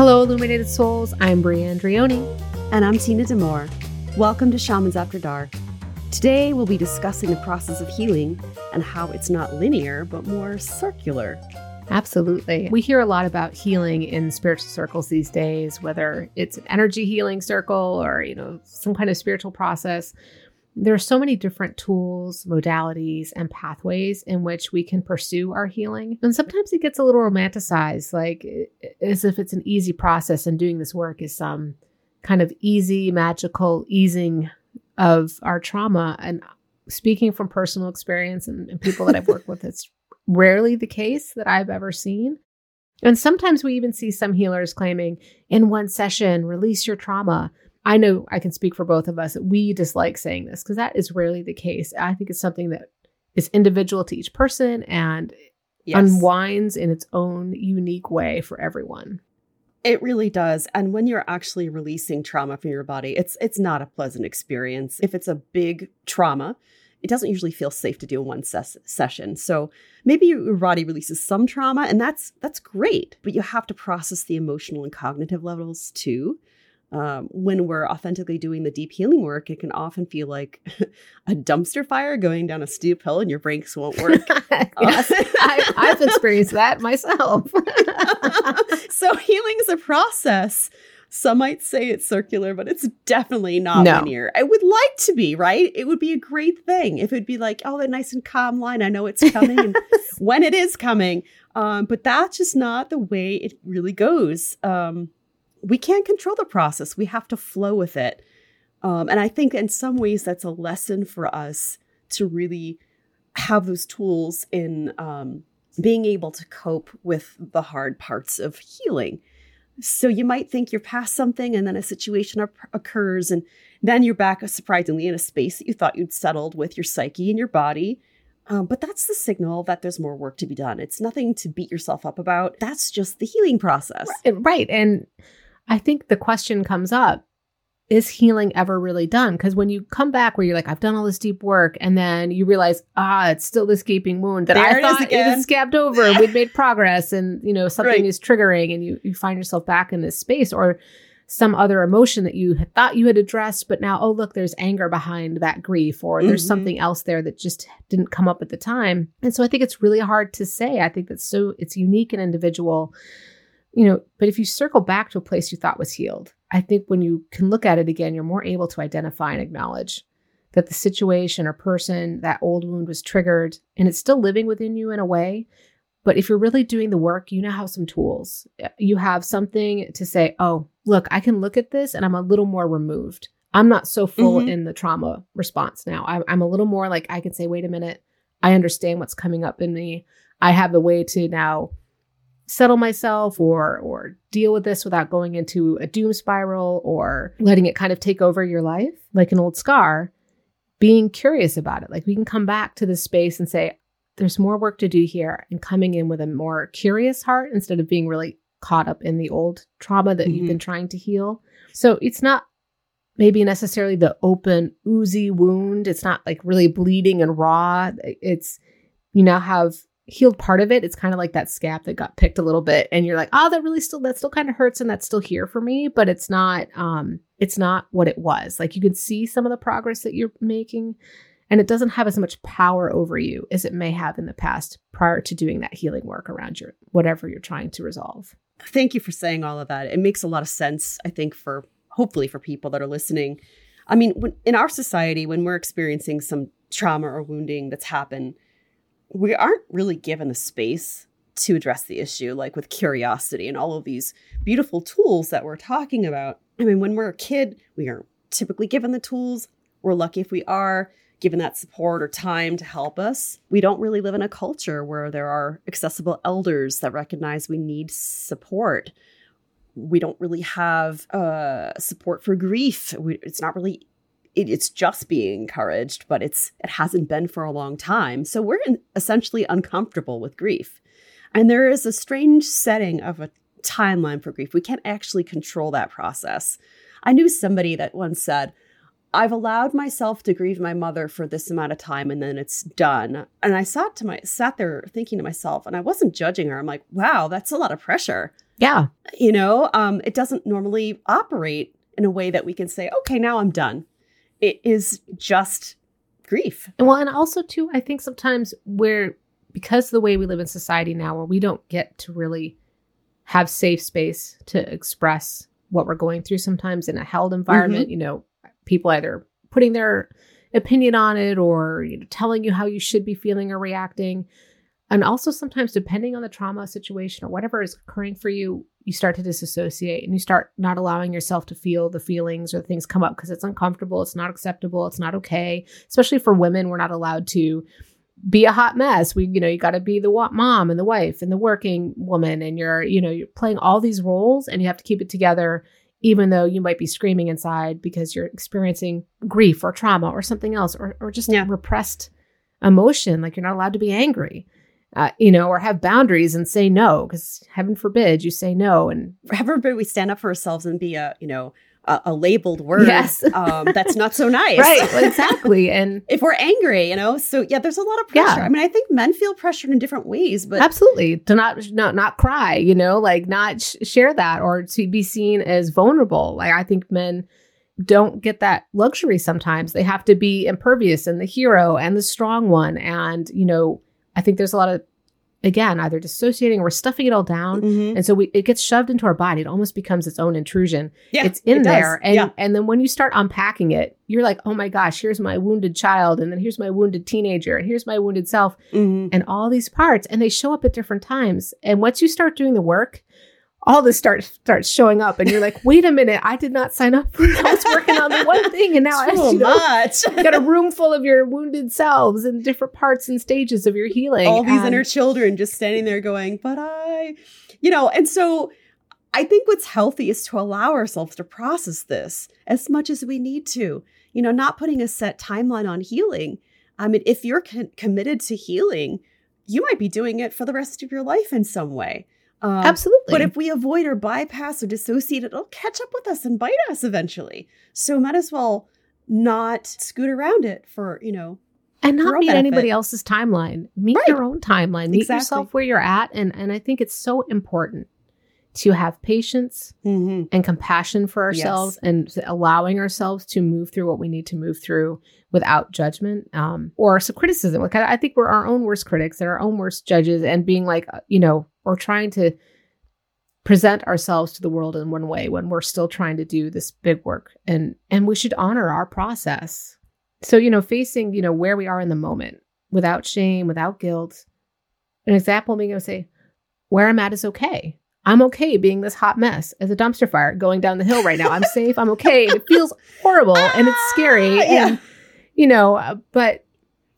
Hello, Illuminated Souls. I'm Bria Andrioni. And I'm Tina Demore. Welcome to Shamans After Dark. Today, we'll be discussing the process of healing and how it's not linear, but more circular. Absolutely. We hear a lot about healing in spiritual circles these days, whether it's an energy healing circle or, you know, some kind of spiritual process. There are so many different tools, modalities, and pathways in which we can pursue our healing. And sometimes it gets a little romanticized, like as if it's an easy process and doing this work is some kind of easy, magical easing of our trauma. And speaking from personal experience and, and people that I've worked with, it's rarely the case that I've ever seen. And sometimes we even see some healers claiming in one session, release your trauma. I know I can speak for both of us. We dislike saying this because that is rarely the case. I think it's something that is individual to each person and yes. unwinds in its own unique way for everyone. It really does. And when you're actually releasing trauma from your body, it's it's not a pleasant experience. If it's a big trauma, it doesn't usually feel safe to do in one ses- session. So maybe your body releases some trauma and that's that's great, but you have to process the emotional and cognitive levels too um, when we're authentically doing the deep healing work, it can often feel like a dumpster fire going down a steep hill and your brakes won't work. yes, I, I've experienced that myself. so healing is a process. Some might say it's circular, but it's definitely not no. linear. I would like to be, right? It would be a great thing if it'd be like, oh, that nice and calm line. I know it's coming and when it is coming. Um, but that's just not the way it really goes. Um, we can't control the process. We have to flow with it. Um, and I think in some ways that's a lesson for us to really have those tools in um, being able to cope with the hard parts of healing. So you might think you're past something and then a situation occurs and then you're back surprisingly in a space that you thought you'd settled with your psyche and your body. Um, but that's the signal that there's more work to be done. It's nothing to beat yourself up about. That's just the healing process. Right. right. And I think the question comes up is healing ever really done? Because when you come back where you're like, I've done all this deep work, and then you realize, ah, it's still this gaping wound that there I thought it had scabbed over. We'd made progress, and you know something right. is triggering, and you you find yourself back in this space, or some other emotion that you had thought you had addressed, but now, oh look, there's anger behind that grief, or there's mm-hmm. something else there that just didn't come up at the time. And so I think it's really hard to say. I think that's so it's unique and individual you know, but if you circle back to a place you thought was healed, I think when you can look at it again, you're more able to identify and acknowledge that the situation or person, that old wound was triggered and it's still living within you in a way. But if you're really doing the work, you now have some tools. You have something to say, oh, look, I can look at this and I'm a little more removed. I'm not so full mm-hmm. in the trauma response now. I'm, I'm a little more like, I can say, wait a minute, I understand what's coming up in me. I have the way to now settle myself or or deal with this without going into a doom spiral or letting it kind of take over your life like an old scar being curious about it. Like we can come back to this space and say there's more work to do here and coming in with a more curious heart instead of being really caught up in the old trauma that mm-hmm. you've been trying to heal. So it's not maybe necessarily the open oozy wound. It's not like really bleeding and raw. It's you now have healed part of it. It's kind of like that scab that got picked a little bit and you're like, "Oh, that really still that still kind of hurts and that's still here for me, but it's not um it's not what it was." Like you can see some of the progress that you're making and it doesn't have as much power over you as it may have in the past prior to doing that healing work around your whatever you're trying to resolve. Thank you for saying all of that. It makes a lot of sense, I think for hopefully for people that are listening. I mean, when, in our society when we're experiencing some trauma or wounding that's happened, we aren't really given the space to address the issue, like with curiosity and all of these beautiful tools that we're talking about. I mean, when we're a kid, we aren't typically given the tools. We're lucky if we are given that support or time to help us. We don't really live in a culture where there are accessible elders that recognize we need support. We don't really have uh, support for grief. We, it's not really it, it's just being encouraged, but it's it hasn't been for a long time. So we're in, essentially uncomfortable with grief. And there is a strange setting of a timeline for grief. We can't actually control that process. I knew somebody that once said, I've allowed myself to grieve my mother for this amount of time and then it's done. And I sat to my sat there thinking to myself, and I wasn't judging her. I'm like, wow, that's a lot of pressure. Yeah. You know, um, it doesn't normally operate in a way that we can say, okay, now I'm done. It is just grief. And well, and also too, I think sometimes we're because the way we live in society now where we don't get to really have safe space to express what we're going through sometimes in a held environment, mm-hmm. you know, people either putting their opinion on it or you know, telling you how you should be feeling or reacting. And also, sometimes, depending on the trauma situation or whatever is occurring for you, you start to disassociate and you start not allowing yourself to feel the feelings or the things come up because it's uncomfortable, it's not acceptable, it's not okay. Especially for women, we're not allowed to be a hot mess. We, you know, you got to be the mom and the wife and the working woman, and you're, you know, you're playing all these roles, and you have to keep it together even though you might be screaming inside because you're experiencing grief or trauma or something else or, or just yeah. repressed emotion like you're not allowed to be angry uh, you know or have boundaries and say no because heaven forbid you say no and heaven forbid we stand up for ourselves and be a you know a, a labeled word yes. um, that's not so nice. right, exactly. And if we're angry, you know, so yeah, there's a lot of pressure. Yeah. I mean, I think men feel pressured in different ways, but absolutely to not not not cry, you know, like not sh- share that or to be seen as vulnerable. Like I think men don't get that luxury sometimes. They have to be impervious and the hero and the strong one. And, you know, I think there's a lot of again either dissociating or stuffing it all down mm-hmm. and so we, it gets shoved into our body it almost becomes its own intrusion yeah, it's in it there and yeah. and then when you start unpacking it you're like oh my gosh here's my wounded child and then here's my wounded teenager and here's my wounded self mm-hmm. and all these parts and they show up at different times and once you start doing the work all this starts starts showing up, and you're like, "Wait a minute! I did not sign up for. It. I was working on the one thing, and now Too I you know, much. got a room full of your wounded selves and different parts and stages of your healing. All these and, inner children just standing there going, "But I," you know, and so I think what's healthy is to allow ourselves to process this as much as we need to. You know, not putting a set timeline on healing. I mean, if you're con- committed to healing, you might be doing it for the rest of your life in some way. Um, Absolutely. But if we avoid or bypass or dissociate, it'll catch up with us and bite us eventually. So might as well not scoot around it for, you know, and not meet benefit. anybody else's timeline. Meet right. your own timeline. Meet exactly. yourself where you're at. And and I think it's so important to have patience mm-hmm. and compassion for ourselves yes. and allowing ourselves to move through what we need to move through without judgment um, or some criticism. Like I, I think we're our own worst critics and our own worst judges, and being like, uh, you know, or trying to present ourselves to the world in one way when we're still trying to do this big work and and we should honor our process so you know facing you know where we are in the moment without shame without guilt an example being able to say where i'm at is okay i'm okay being this hot mess as a dumpster fire going down the hill right now i'm safe i'm okay it feels horrible and it's scary yeah. and you know but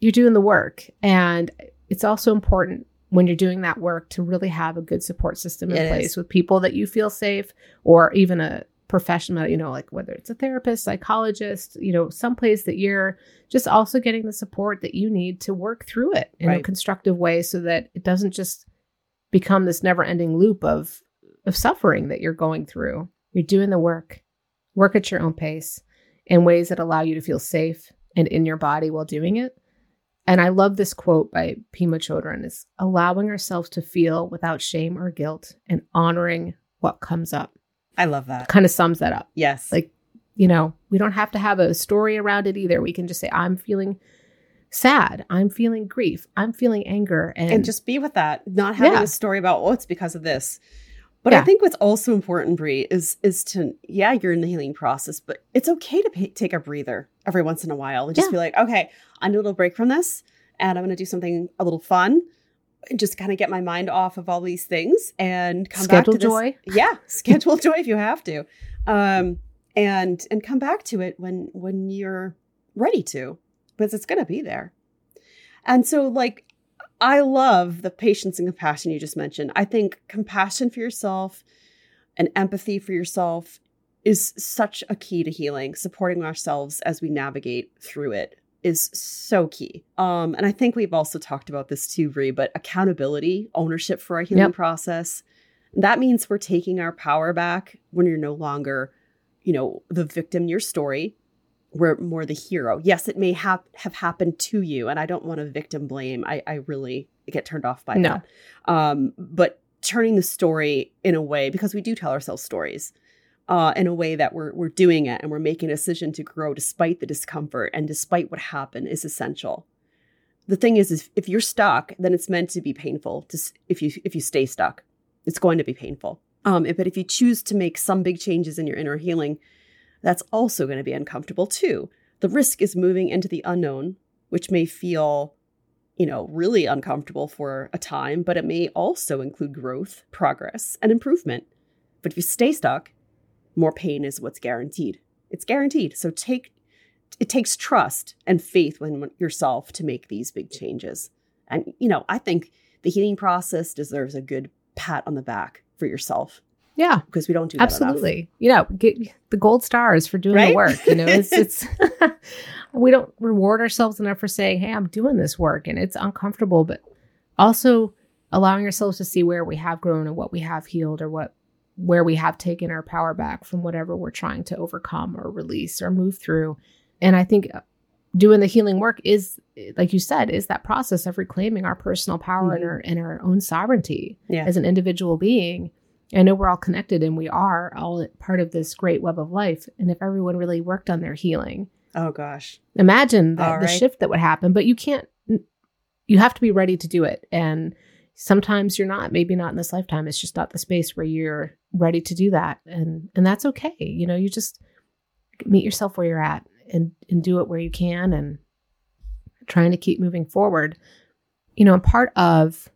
you're doing the work and it's also important when you're doing that work to really have a good support system in it place is. with people that you feel safe or even a professional, you know, like whether it's a therapist, psychologist, you know, someplace that you're just also getting the support that you need to work through it in right. a constructive way so that it doesn't just become this never-ending loop of of suffering that you're going through. You're doing the work. Work at your own pace in ways that allow you to feel safe and in your body while doing it and I love this quote by Pema Chodron is allowing ourselves to feel without shame or guilt and honoring what comes up. I love that. Kind of sums that up. Yes. Like, you know, we don't have to have a story around it either. We can just say, I'm feeling sad. I'm feeling grief. I'm feeling anger. And, and just be with that, not having yeah. a story about, oh, it's because of this. But yeah. I think what's also important, Brie, is is to yeah, you're in the healing process, but it's okay to pay, take a breather every once in a while and just yeah. be like, okay, I need a little break from this, and I'm going to do something a little fun, and just kind of get my mind off of all these things and come schedule back to joy. This. Yeah, schedule joy if you have to, um, and and come back to it when when you're ready to, because it's going to be there. And so, like, I love the patience and compassion you just mentioned. I think compassion for yourself and empathy for yourself is such a key to healing, supporting ourselves as we navigate through it is so key. Um, and I think we've also talked about this too, Brie, but accountability, ownership for our healing yep. process. That means we're taking our power back when you're no longer, you know, the victim in your story. We're more the hero. Yes, it may have have happened to you, and I don't want to victim blame. I, I really get turned off by no. that. Um, but turning the story in a way because we do tell ourselves stories uh, in a way that we're we're doing it and we're making a decision to grow despite the discomfort and despite what happened is essential. The thing is, is if you're stuck, then it's meant to be painful. To, if you if you stay stuck, it's going to be painful. Um, but if you choose to make some big changes in your inner healing, that's also going to be uncomfortable too. The risk is moving into the unknown, which may feel, you know, really uncomfortable for a time, but it may also include growth, progress, and improvement. But if you stay stuck, more pain is what's guaranteed. It's guaranteed. So take it takes trust and faith in yourself to make these big changes. And you know, I think the healing process deserves a good pat on the back for yourself yeah, because we don't do absolutely. You know, get the gold stars for doing right? the work. You know, it's it's we don't reward ourselves enough for saying, "Hey, I'm doing this work," and it's uncomfortable, but also allowing ourselves to see where we have grown and what we have healed or what where we have taken our power back from whatever we're trying to overcome or release or move through. And I think uh, doing the healing work is like you said is that process of reclaiming our personal power mm-hmm. and our and our own sovereignty yeah. as an individual being I know we're all connected and we are all part of this great web of life. And if everyone really worked on their healing, oh gosh, imagine the, right. the shift that would happen. But you can't, you have to be ready to do it. And sometimes you're not, maybe not in this lifetime. It's just not the space where you're ready to do that. And, and that's okay. You know, you just meet yourself where you're at and, and do it where you can and trying to keep moving forward. You know, a part of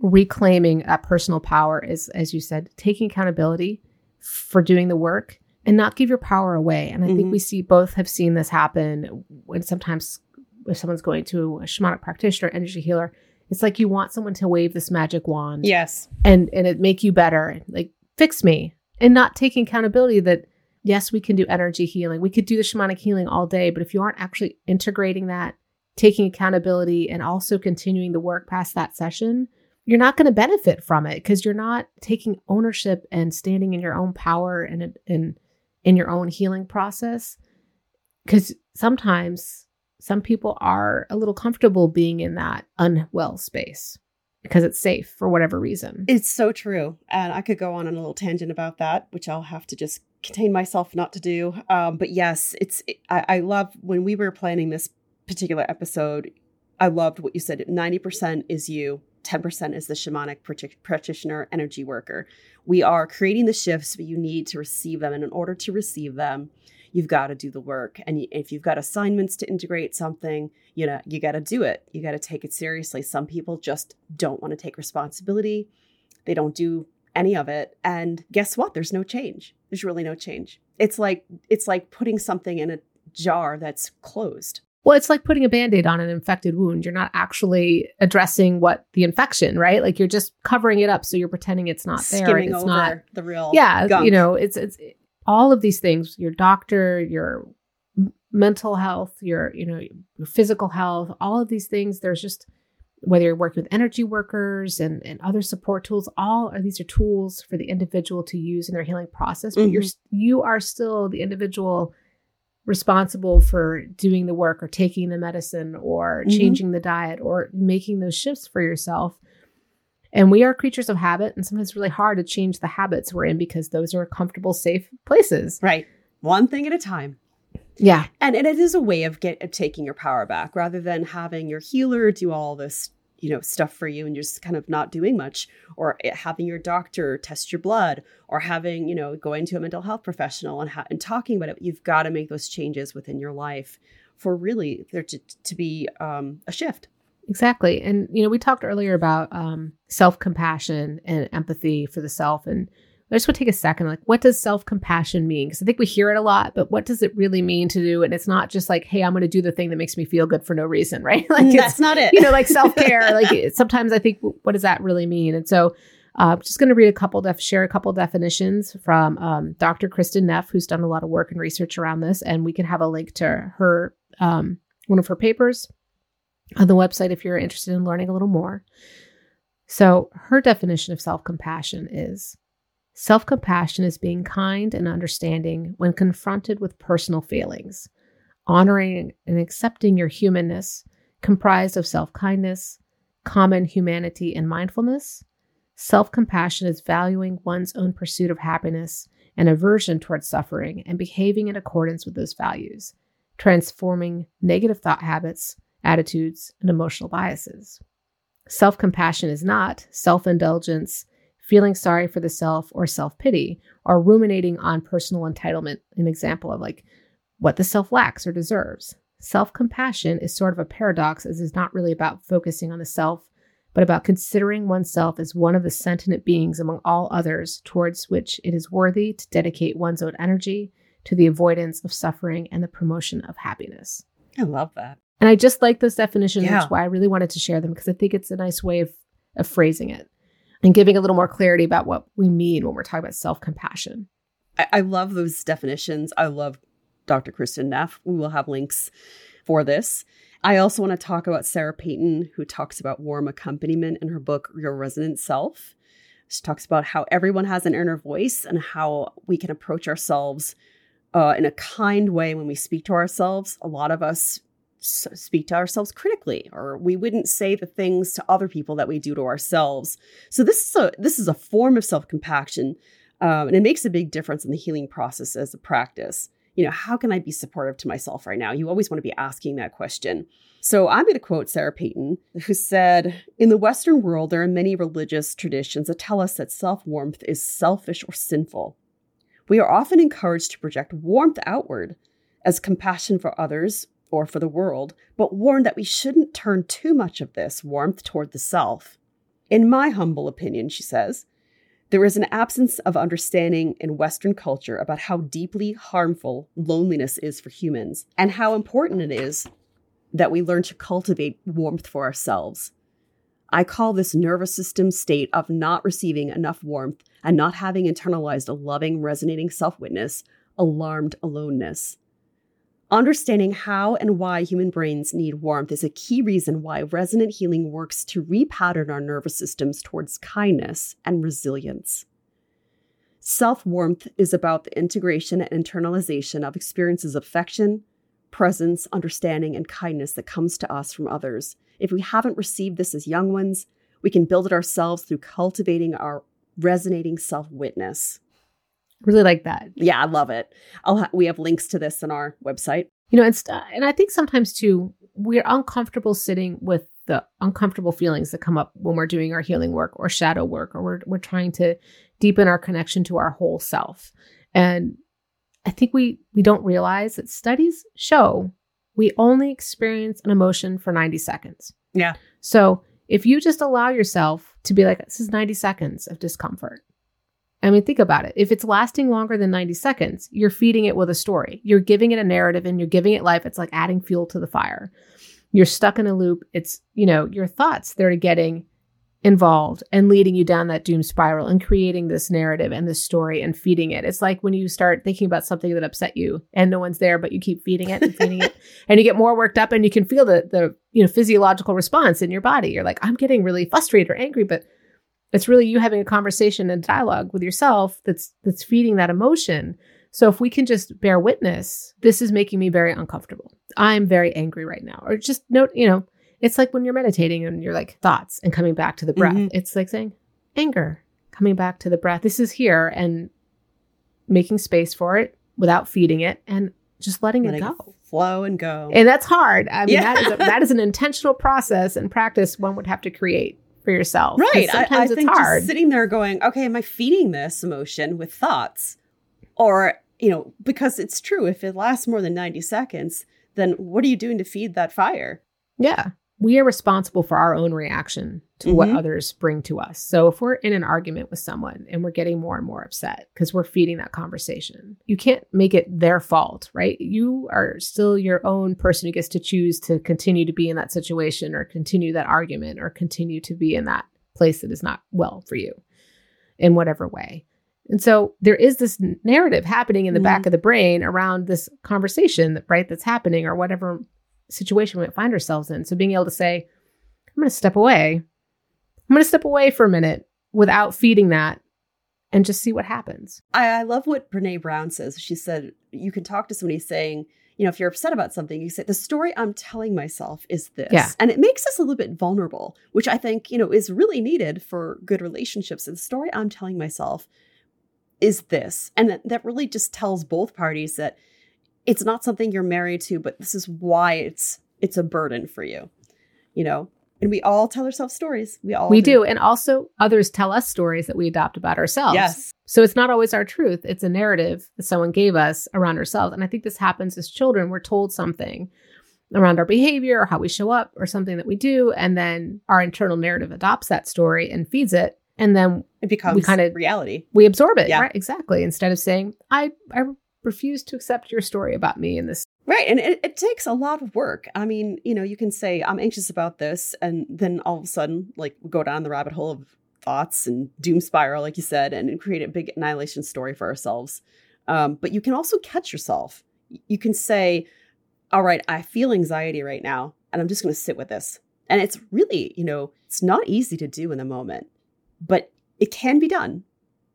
reclaiming that personal power is, as you said, taking accountability for doing the work and not give your power away. And I mm-hmm. think we see both have seen this happen when sometimes if someone's going to a shamanic practitioner, energy healer, it's like you want someone to wave this magic wand. Yes. And and it make you better. Like fix me. And not taking accountability that yes, we can do energy healing. We could do the shamanic healing all day, but if you aren't actually integrating that, taking accountability and also continuing the work past that session, you're not going to benefit from it because you're not taking ownership and standing in your own power and in in your own healing process because sometimes some people are a little comfortable being in that unwell space because it's safe for whatever reason. It's so true. And I could go on, on a little tangent about that, which I'll have to just contain myself not to do. Um, but yes, it's, I, I love when we were planning this particular episode, I loved what you said. 90% is you, 10% is the shamanic practitioner energy worker. We are creating the shifts, but you need to receive them. And in order to receive them, you've got to do the work. And if you've got assignments to integrate something, you know, you got to do it. You got to take it seriously. Some people just don't want to take responsibility. They don't do any of it. And guess what? There's no change. There's really no change. It's like it's like putting something in a jar that's closed. Well, it's like putting a band aid on an infected wound. You're not actually addressing what the infection, right? Like you're just covering it up. So you're pretending it's not there. Skimming it's not the real. Yeah. Gunk. You know, it's, it's all of these things your doctor, your mental health, your, you know, your physical health, all of these things. There's just, whether you're working with energy workers and, and other support tools, all of these are tools for the individual to use in their healing process. But mm-hmm. you're, you are still the individual responsible for doing the work or taking the medicine or mm-hmm. changing the diet or making those shifts for yourself. And we are creatures of habit, and sometimes it's really hard to change the habits we're in because those are comfortable, safe places. Right. One thing at a time. Yeah. And, and it is a way of get of taking your power back rather than having your healer do all this you know stuff for you and you're just kind of not doing much or having your doctor test your blood or having you know going to a mental health professional and, ha- and talking about it you've got to make those changes within your life for really there to, to be um, a shift. Exactly. And you know we talked earlier about um, self-compassion and empathy for the self and I just want to take a second. Like, what does self compassion mean? Because I think we hear it a lot, but what does it really mean to do? And it's not just like, hey, I'm going to do the thing that makes me feel good for no reason, right? Like, that's not it. You know, like self care. like, sometimes I think, what does that really mean? And so, uh, I'm just going to read a couple, def- share a couple definitions from um, Dr. Kristin Neff, who's done a lot of work and research around this, and we can have a link to her um, one of her papers on the website if you're interested in learning a little more. So, her definition of self compassion is Self compassion is being kind and understanding when confronted with personal failings, honoring and accepting your humanness, comprised of self kindness, common humanity, and mindfulness. Self compassion is valuing one's own pursuit of happiness and aversion towards suffering and behaving in accordance with those values, transforming negative thought habits, attitudes, and emotional biases. Self compassion is not self indulgence, feeling sorry for the self, or self pity, or ruminating on personal entitlement, an example of like what the self lacks or deserves. Self compassion is sort of a paradox, as it's not really about focusing on the self, but about considering oneself as one of the sentient beings among all others towards which it is worthy to dedicate one's own energy to the avoidance of suffering and the promotion of happiness. I love that. And I just like those definitions. Yeah. That's why I really wanted to share them because I think it's a nice way of, of phrasing it and giving a little more clarity about what we mean when we're talking about self compassion. I, I love those definitions. I love Dr. Kristin Neff. We will have links for this. I also want to talk about Sarah Peyton, who talks about warm accompaniment in her book, Your Resonant Self. She talks about how everyone has an inner voice and how we can approach ourselves uh, in a kind way when we speak to ourselves. A lot of us speak to ourselves critically or we wouldn't say the things to other people that we do to ourselves. So this is a this is a form of self-compassion um, and it makes a big difference in the healing process as a practice. You know how can i be supportive to myself right now? You always want to be asking that question. So i'm going to quote sarah peyton who said in the western world there are many religious traditions that tell us that self-warmth is selfish or sinful. We are often encouraged to project warmth outward as compassion for others or for the world, but warned that we shouldn't turn too much of this warmth toward the self. In my humble opinion, she says, there is an absence of understanding in Western culture about how deeply harmful loneliness is for humans and how important it is that we learn to cultivate warmth for ourselves. I call this nervous system state of not receiving enough warmth and not having internalized a loving, resonating self witness alarmed aloneness. Understanding how and why human brains need warmth is a key reason why resonant healing works to repattern our nervous systems towards kindness and resilience. Self warmth is about the integration and internalization of experiences of affection, presence, understanding, and kindness that comes to us from others. If we haven't received this as young ones, we can build it ourselves through cultivating our resonating self witness. Really like that. Yeah, I love it. I'll ha- we have links to this on our website. You know, and uh, and I think sometimes too we're uncomfortable sitting with the uncomfortable feelings that come up when we're doing our healing work or shadow work or we're we're trying to deepen our connection to our whole self. And I think we we don't realize that studies show we only experience an emotion for 90 seconds. Yeah. So, if you just allow yourself to be like this is 90 seconds of discomfort I mean, think about it. If it's lasting longer than 90 seconds, you're feeding it with a story. You're giving it a narrative and you're giving it life. It's like adding fuel to the fire. You're stuck in a loop. It's, you know, your thoughts they're getting involved and leading you down that doom spiral and creating this narrative and this story and feeding it. It's like when you start thinking about something that upset you and no one's there, but you keep feeding it and feeding it and you get more worked up and you can feel the, the, you know, physiological response in your body. You're like, I'm getting really frustrated or angry, but it's really you having a conversation and dialogue with yourself that's that's feeding that emotion. So if we can just bear witness, this is making me very uncomfortable. I'm very angry right now. Or just note, you know, it's like when you're meditating and you're like thoughts and coming back to the breath. Mm-hmm. It's like saying anger, coming back to the breath. This is here and making space for it without feeding it and just letting, letting it go. It flow and go. And that's hard. I mean, yeah. that is a, that is an intentional process and practice one would have to create for yourself. Right. Sometimes I, I think hard. just sitting there going, okay, am I feeding this emotion with thoughts? Or, you know, because it's true, if it lasts more than 90 seconds, then what are you doing to feed that fire? Yeah we are responsible for our own reaction to mm-hmm. what others bring to us. So if we're in an argument with someone and we're getting more and more upset because we're feeding that conversation, you can't make it their fault, right? You are still your own person who gets to choose to continue to be in that situation or continue that argument or continue to be in that place that is not well for you in whatever way. And so there is this narrative happening in the mm-hmm. back of the brain around this conversation, right, that's happening or whatever situation we might find ourselves in. So being able to say, I'm going to step away. I'm going to step away for a minute without feeding that and just see what happens. I, I love what Brene Brown says. She said, you can talk to somebody saying, you know, if you're upset about something, you say, the story I'm telling myself is this. Yeah. And it makes us a little bit vulnerable, which I think, you know, is really needed for good relationships. And the story I'm telling myself is this. And that, that really just tells both parties that it's not something you're married to, but this is why it's it's a burden for you. You know, and we all tell ourselves stories. We all we do. do. And also others tell us stories that we adopt about ourselves. Yes. So it's not always our truth. It's a narrative that someone gave us around ourselves. And I think this happens as children. We're told something around our behavior or how we show up or something that we do. And then our internal narrative adopts that story and feeds it. And then it becomes we kind of reality. We absorb it. Yeah. Right. Exactly. Instead of saying, I, I refuse to accept your story about me in this Right. And it, it, takes a lot of work. I mean, you know, you can say, I'm anxious about this. And then all of a sudden, like, go down the rabbit hole of thoughts and doom spiral, like you said, and create a big annihilation story for ourselves. Um, but you can also catch yourself. You can say, All right, I feel anxiety right now, and I'm just going to sit with this. And it's really, you know, it's not easy to do in the moment, but it can be done.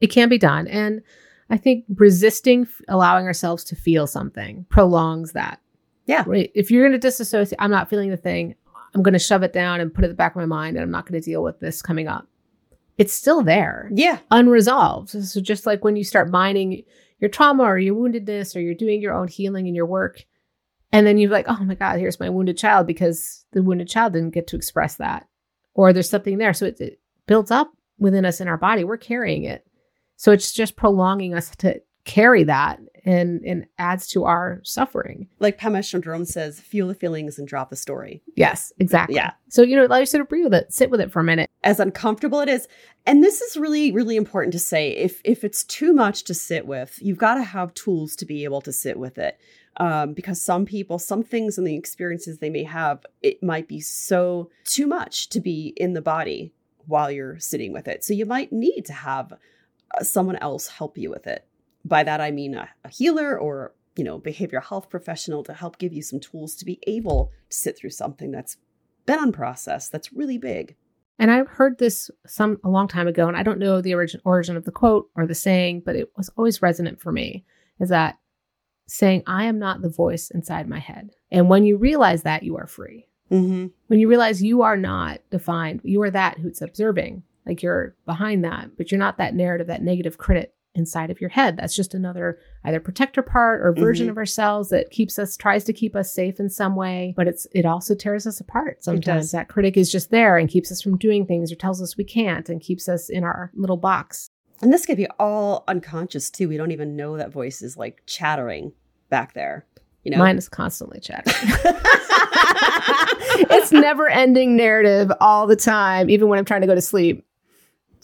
It can be done. And I think resisting allowing ourselves to feel something prolongs that. Yeah. Right. If you're going to disassociate, I'm not feeling the thing. I'm going to shove it down and put it at the back of my mind, and I'm not going to deal with this coming up. It's still there. Yeah. Unresolved. So just like when you start mining your trauma or your woundedness, or you're doing your own healing in your work, and then you're like, oh my God, here's my wounded child because the wounded child didn't get to express that, or there's something there. So it, it builds up within us in our body. We're carrying it. So it's just prolonging us to carry that and and adds to our suffering. Like Pema Chodron says, feel the feelings and drop the story. Yes, exactly. Yeah. So you know, let of breathe with it, sit with it for a minute. As uncomfortable it is, and this is really really important to say. If if it's too much to sit with, you've got to have tools to be able to sit with it. Um, because some people, some things and the experiences they may have, it might be so too much to be in the body while you're sitting with it. So you might need to have someone else help you with it. By that I mean a, a healer or you know behavioral health professional to help give you some tools to be able to sit through something that's been unprocessed that's really big. And I've heard this some a long time ago, and I don't know the origin origin of the quote or the saying, but it was always resonant for me. Is that saying, "I am not the voice inside my head," and when you realize that, you are free. Mm-hmm. When you realize you are not defined, you are that who's observing. Like you're behind that, but you're not that narrative, that negative critic inside of your head. That's just another either protector part or version mm-hmm. of ourselves that keeps us tries to keep us safe in some way, but it's it also tears us apart. Sometimes that critic is just there and keeps us from doing things or tells us we can't and keeps us in our little box. And this could be all unconscious too. We don't even know that voice is like chattering back there. You know? Mine is constantly chattering. it's never ending narrative all the time, even when I'm trying to go to sleep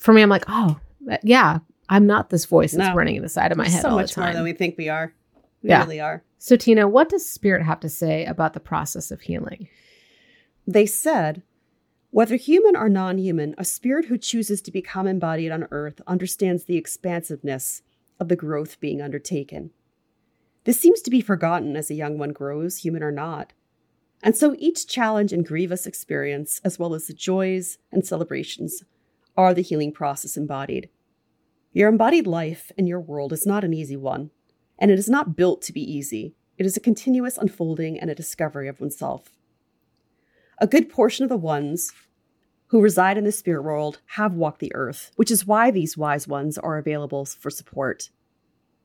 for me, I'm like, oh, yeah, I'm not this voice that's no. running in the side of my head. So much more than we think we are. We yeah. really are. So, Tina, what does spirit have to say about the process of healing? They said, whether human or non human, a spirit who chooses to become embodied on earth understands the expansiveness of the growth being undertaken. This seems to be forgotten as a young one grows, human or not. And so each challenge and grievous experience, as well as the joys and celebrations, are the healing process embodied. Your embodied life in your world is not an easy one, and it is not built to be easy. It is a continuous unfolding and a discovery of oneself. A good portion of the ones who reside in the spirit world have walked the earth, which is why these wise ones are available for support.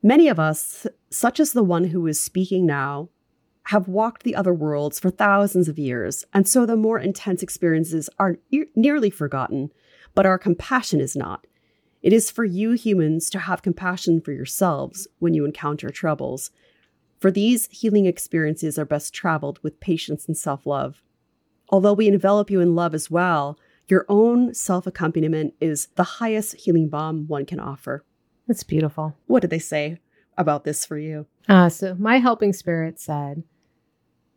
Many of us, such as the one who is speaking now, have walked the other worlds for thousands of years, and so the more intense experiences are e- nearly forgotten but our compassion is not. It is for you humans to have compassion for yourselves when you encounter troubles. For these healing experiences are best traveled with patience and self love. Although we envelop you in love as well, your own self accompaniment is the highest healing balm one can offer. That's beautiful. What did they say about this for you? Uh, so, my helping spirit said,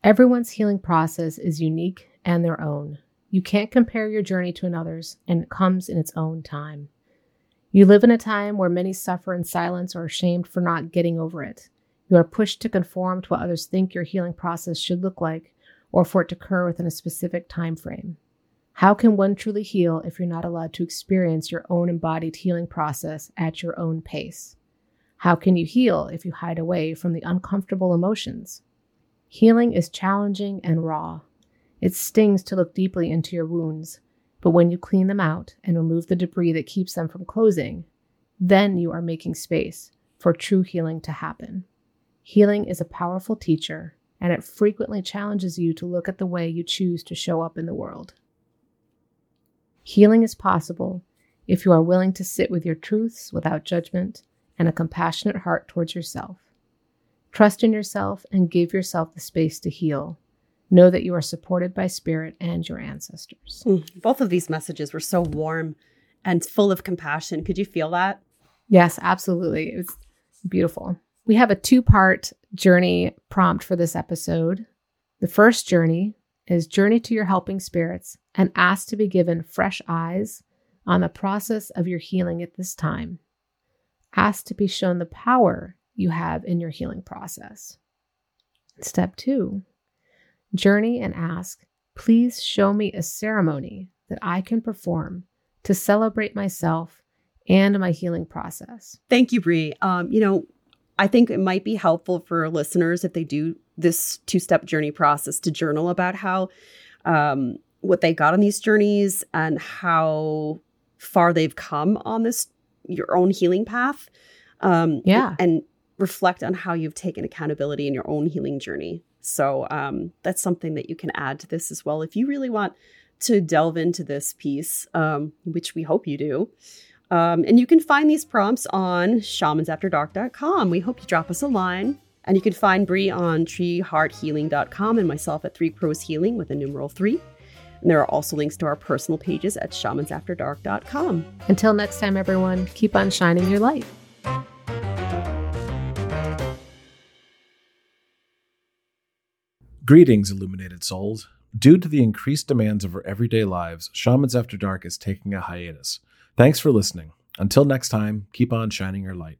Everyone's healing process is unique and their own. You can't compare your journey to another's, and it comes in its own time. You live in a time where many suffer in silence or are ashamed for not getting over it. You are pushed to conform to what others think your healing process should look like, or for it to occur within a specific time frame. How can one truly heal if you're not allowed to experience your own embodied healing process at your own pace? How can you heal if you hide away from the uncomfortable emotions? Healing is challenging and raw. It stings to look deeply into your wounds, but when you clean them out and remove the debris that keeps them from closing, then you are making space for true healing to happen. Healing is a powerful teacher, and it frequently challenges you to look at the way you choose to show up in the world. Healing is possible if you are willing to sit with your truths without judgment and a compassionate heart towards yourself. Trust in yourself and give yourself the space to heal. Know that you are supported by spirit and your ancestors. Mm, both of these messages were so warm and full of compassion. Could you feel that? Yes, absolutely. It was beautiful. We have a two part journey prompt for this episode. The first journey is Journey to Your Helping Spirits and ask to be given fresh eyes on the process of your healing at this time. Ask to be shown the power you have in your healing process. Step two, journey and ask, please show me a ceremony that I can perform to celebrate myself and my healing process. Thank you, Bree. Um, you know, I think it might be helpful for listeners if they do this two step journey process to journal about how um, what they got on these journeys and how far they've come on this your own healing path. Um, yeah, and reflect on how you've taken accountability in your own healing journey. So um, that's something that you can add to this as well if you really want to delve into this piece, um, which we hope you do. Um, and you can find these prompts on shamansafterdark.com. We hope you drop us a line. And you can find Bree on treehearthealing.com and myself at Three Crows Healing with a numeral three. And there are also links to our personal pages at shamansafterdark.com. Until next time, everyone, keep on shining your light. Greetings, illuminated souls. Due to the increased demands of our everyday lives, Shamans After Dark is taking a hiatus. Thanks for listening. Until next time, keep on shining your light.